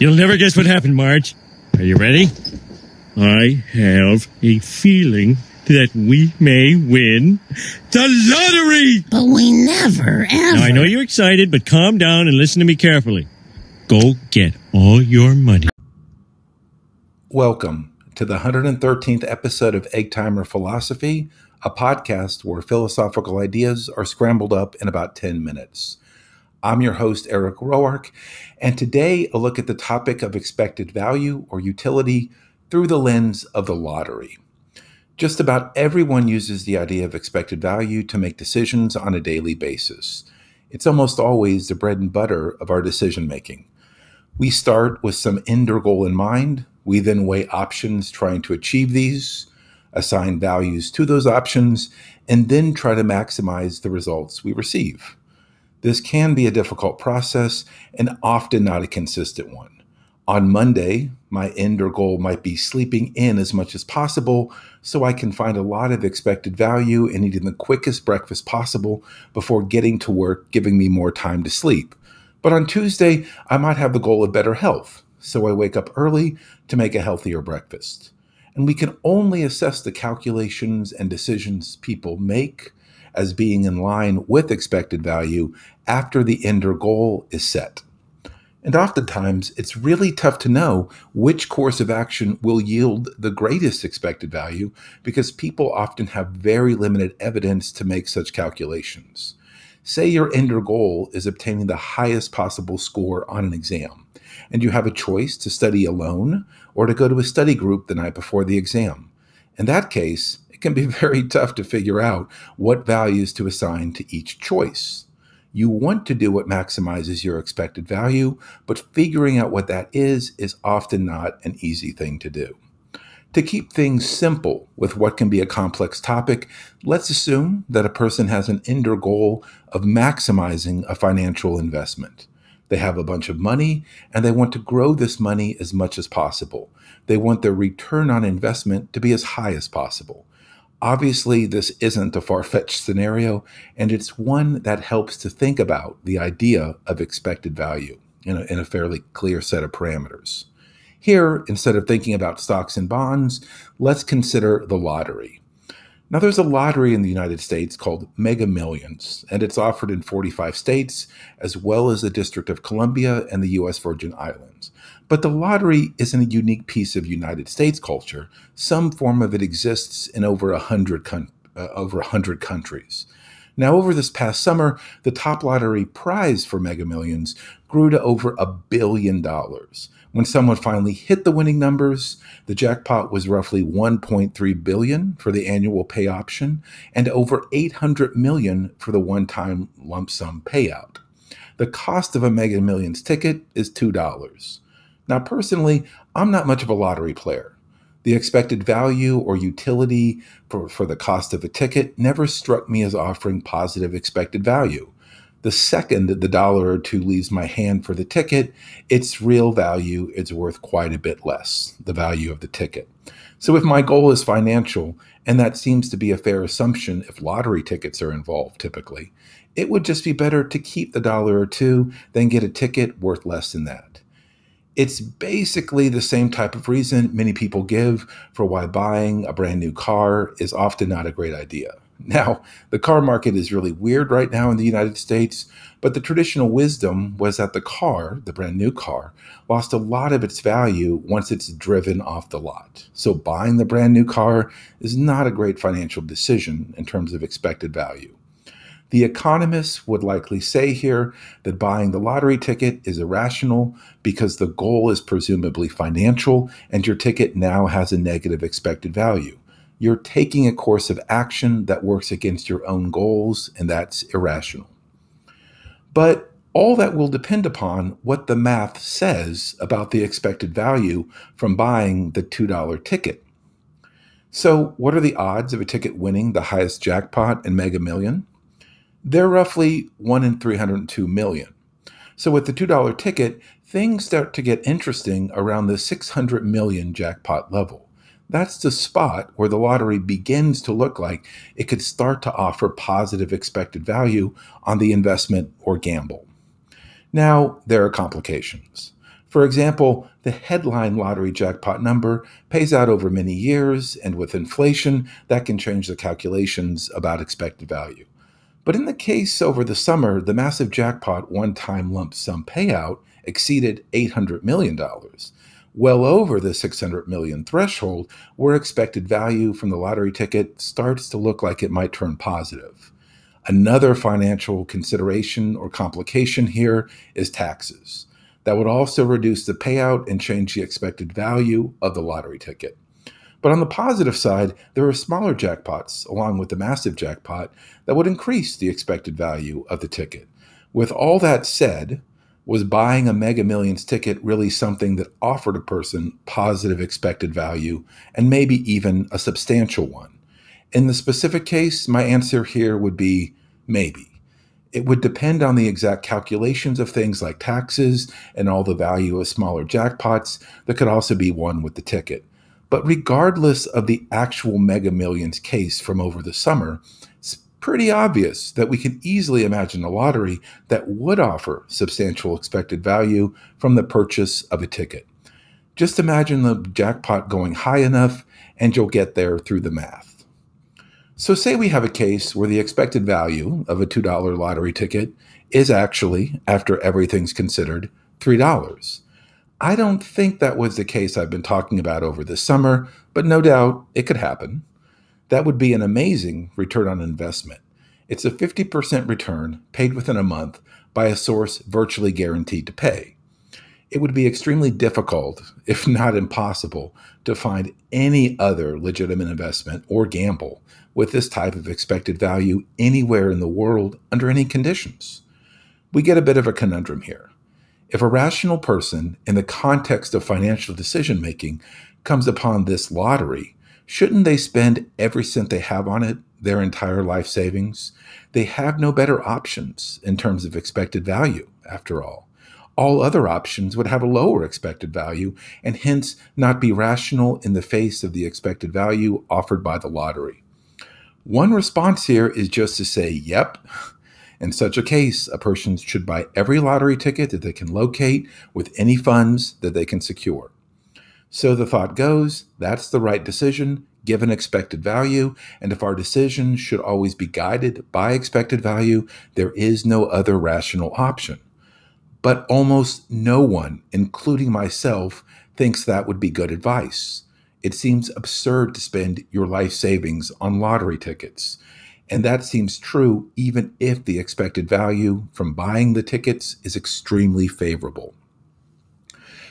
You'll never guess what happened, Marge. Are you ready? I have a feeling that we may win the lottery. But we never, ever. Now, I know you're excited, but calm down and listen to me carefully. Go get all your money. Welcome to the 113th episode of Egg Timer Philosophy, a podcast where philosophical ideas are scrambled up in about 10 minutes. I'm your host, Eric Roark, and today a look at the topic of expected value or utility through the lens of the lottery. Just about everyone uses the idea of expected value to make decisions on a daily basis. It's almost always the bread and butter of our decision making. We start with some end or goal in mind. We then weigh options trying to achieve these, assign values to those options, and then try to maximize the results we receive. This can be a difficult process and often not a consistent one. On Monday, my end or goal might be sleeping in as much as possible so I can find a lot of expected value in eating the quickest breakfast possible before getting to work, giving me more time to sleep. But on Tuesday, I might have the goal of better health, so I wake up early to make a healthier breakfast. And we can only assess the calculations and decisions people make as being in line with expected value after the end or goal is set. And oftentimes, it's really tough to know which course of action will yield the greatest expected value because people often have very limited evidence to make such calculations. Say your end or goal is obtaining the highest possible score on an exam, and you have a choice to study alone or to go to a study group the night before the exam. In that case, it can be very tough to figure out what values to assign to each choice. You want to do what maximizes your expected value, but figuring out what that is is often not an easy thing to do. To keep things simple with what can be a complex topic, let's assume that a person has an end or goal of maximizing a financial investment. They have a bunch of money and they want to grow this money as much as possible. They want their return on investment to be as high as possible. Obviously, this isn't a far fetched scenario, and it's one that helps to think about the idea of expected value in a, in a, fairly clear set of parameters. Here, instead of thinking about stocks and bonds, let's consider the lottery. Now, there's a lottery in the United States called Mega Millions, and it's offered in 45 states, as well as the District of Columbia and the U.S. Virgin Islands. But the lottery isn't a unique piece of United States culture. Some form of it exists in over a hundred con- uh, over a hundred countries. Now, over this past summer, the top lottery prize for Mega Millions grew to over a billion dollars. When someone finally hit the winning numbers, the jackpot was roughly 1.3 billion for the annual pay option and over 800 million for the one-time lump sum payout. The cost of a Mega Millions ticket is $2. Now, personally, I'm not much of a lottery player. The expected value or utility for, for the cost of a ticket never struck me as offering positive expected value. The second that the dollar or two leaves my hand for the ticket, its real value is worth quite a bit less, the value of the ticket. So if my goal is financial, and that seems to be a fair assumption if lottery tickets are involved typically, it would just be better to keep the dollar or two than get a ticket worth less than that. It's basically the same type of reason many people give for why buying a brand new car is often not a great idea. Now, the car market is really weird right now in the United States, but the traditional wisdom was that the car, the brand new car, lost a lot of its value once it's driven off the lot. So buying the brand new car is not a great financial decision in terms of expected value. The economists would likely say here that buying the lottery ticket is irrational because the goal is presumably financial and your ticket now has a negative expected value. You're taking a course of action that works against your own goals, and that's irrational. But all that will depend upon what the math says about the expected value from buying the $2 ticket. So, what are the odds of a ticket winning the highest jackpot in Mega Million? They're roughly 1 in 302 million. So with the $2 ticket, things start to get interesting around the 600 million jackpot level. That's the spot where the lottery begins to look like it could start to offer positive expected value on the investment or gamble. Now, there are complications. For example, the headline lottery jackpot number pays out over many years, and with inflation, that can change the calculations about expected value. But in the case over the summer, the massive jackpot one time lump sum payout exceeded $800 million, well over the 600 million threshold, where expected value from the lottery ticket starts to look like it might turn positive. Another financial consideration or complication here is taxes. That would also reduce the payout and change the expected value of the lottery ticket. But on the positive side, there are smaller jackpots, along with the massive jackpot, that would increase the expected value of the ticket. With all that said, was buying a Mega Millions ticket really something that offered a person positive expected value and maybe even a substantial one? In the specific case, my answer here would be maybe. It would depend on the exact calculations of things like taxes and all the value of smaller jackpots that could also be won with the ticket. But regardless of the actual Mega Millions case from over the summer, pretty obvious that we can easily imagine a lottery that would offer substantial expected value from the purchase of a ticket. Just imagine the jackpot going high enough, and you'll get there through the math. So, say we have a case where the expected value of a $2 lottery ticket is actually, after everything's considered, $3. I don't think that was the case I've been talking about over the summer, but no doubt it could happen. That would be an amazing return on investment. It's a 50% return paid within a month by a source virtually guaranteed to pay. It would be extremely difficult, if not impossible, to find any other legitimate investment or gamble with this type of expected value anywhere in the world under any conditions. We get a bit of a conundrum here. If a rational person, in the context of financial decision making, comes upon this lottery, shouldn't they spend every cent they have on it, their entire life savings? They have no better options in terms of expected value, after all. All other options would have a lower expected value and hence not be rational in the face of the expected value offered by the lottery. One response here is just to say, yep, in such a case, a person should buy every lottery ticket that they can locate with any funds that they can secure. So the thought goes that's the right decision given expected value, and if our decision should always be guided by expected value, there is no other rational option. But almost no one, including myself, thinks that would be good advice. It seems absurd to spend your life savings on lottery tickets. And that seems true even if the expected value from buying the tickets is extremely favorable.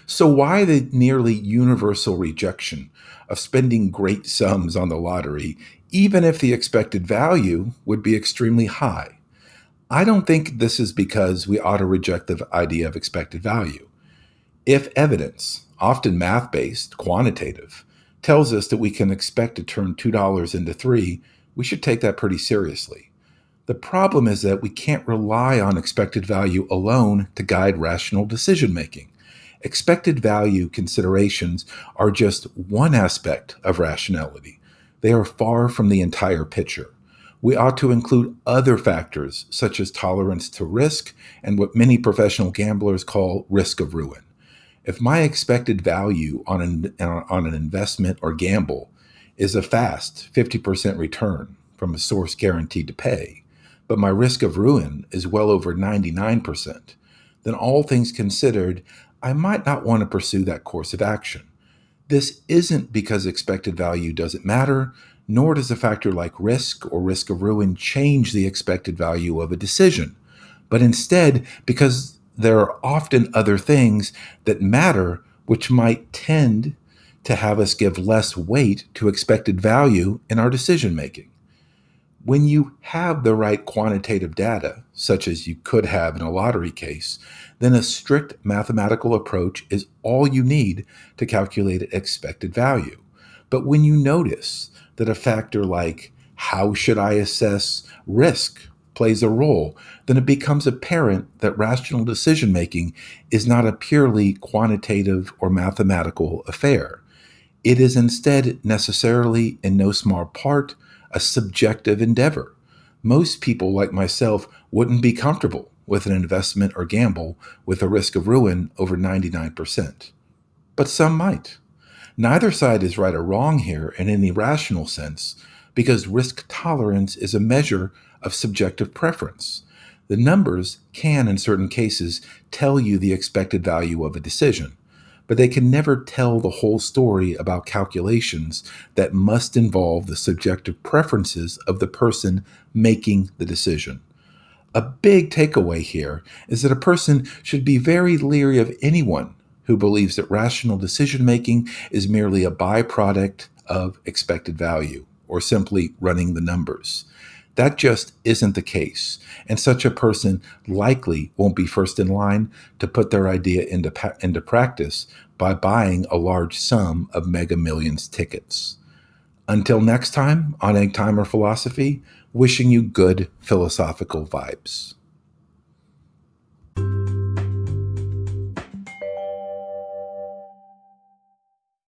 So, why the nearly universal rejection of spending great sums on the lottery, even if the expected value would be extremely high? I don't think this is because we ought to reject the idea of expected value. If evidence, often math based, quantitative, tells us that we can expect to turn $2 into 3 we should take that pretty seriously. The problem is that we can't rely on expected value alone to guide rational decision making. Expected value considerations are just one aspect of rationality. They are far from the entire picture. We ought to include other factors such as tolerance to risk and what many professional gamblers call risk of ruin. If my expected value on an, on an investment or gamble is a fast 50% return from a source guaranteed to pay, but my risk of ruin is well over 99%, then all things considered, I might not want to pursue that course of action. This isn't because expected value doesn't matter, nor does a factor like risk or risk of ruin change the expected value of a decision, but instead because there are often other things that matter which might tend to have us give less weight to expected value in our decision making. When you have the right quantitative data, such as you could have in a lottery case, then a strict mathematical approach is all you need to calculate expected value. But when you notice that a factor like how should I assess risk plays a role, then it becomes apparent that rational decision making is not a purely quantitative or mathematical affair. It is instead necessarily, in no small part, a subjective endeavor. Most people, like myself, wouldn't be comfortable with an investment or gamble with a risk of ruin over 99%. But some might. Neither side is right or wrong here in any rational sense, because risk tolerance is a measure of subjective preference. The numbers can, in certain cases, tell you the expected value of a decision, but they can never tell the whole story about calculations that must involve the subjective preferences of the person making the decision. A big takeaway here is that a person should be very leery of anyone who believes that rational decision making is merely a byproduct of expected value or simply running the numbers. That just isn't the case. And such a person likely won't be first in line to put their idea into, into practice by buying a large sum of mega millions tickets. Until next time on Egg Timer Philosophy, wishing you good philosophical vibes.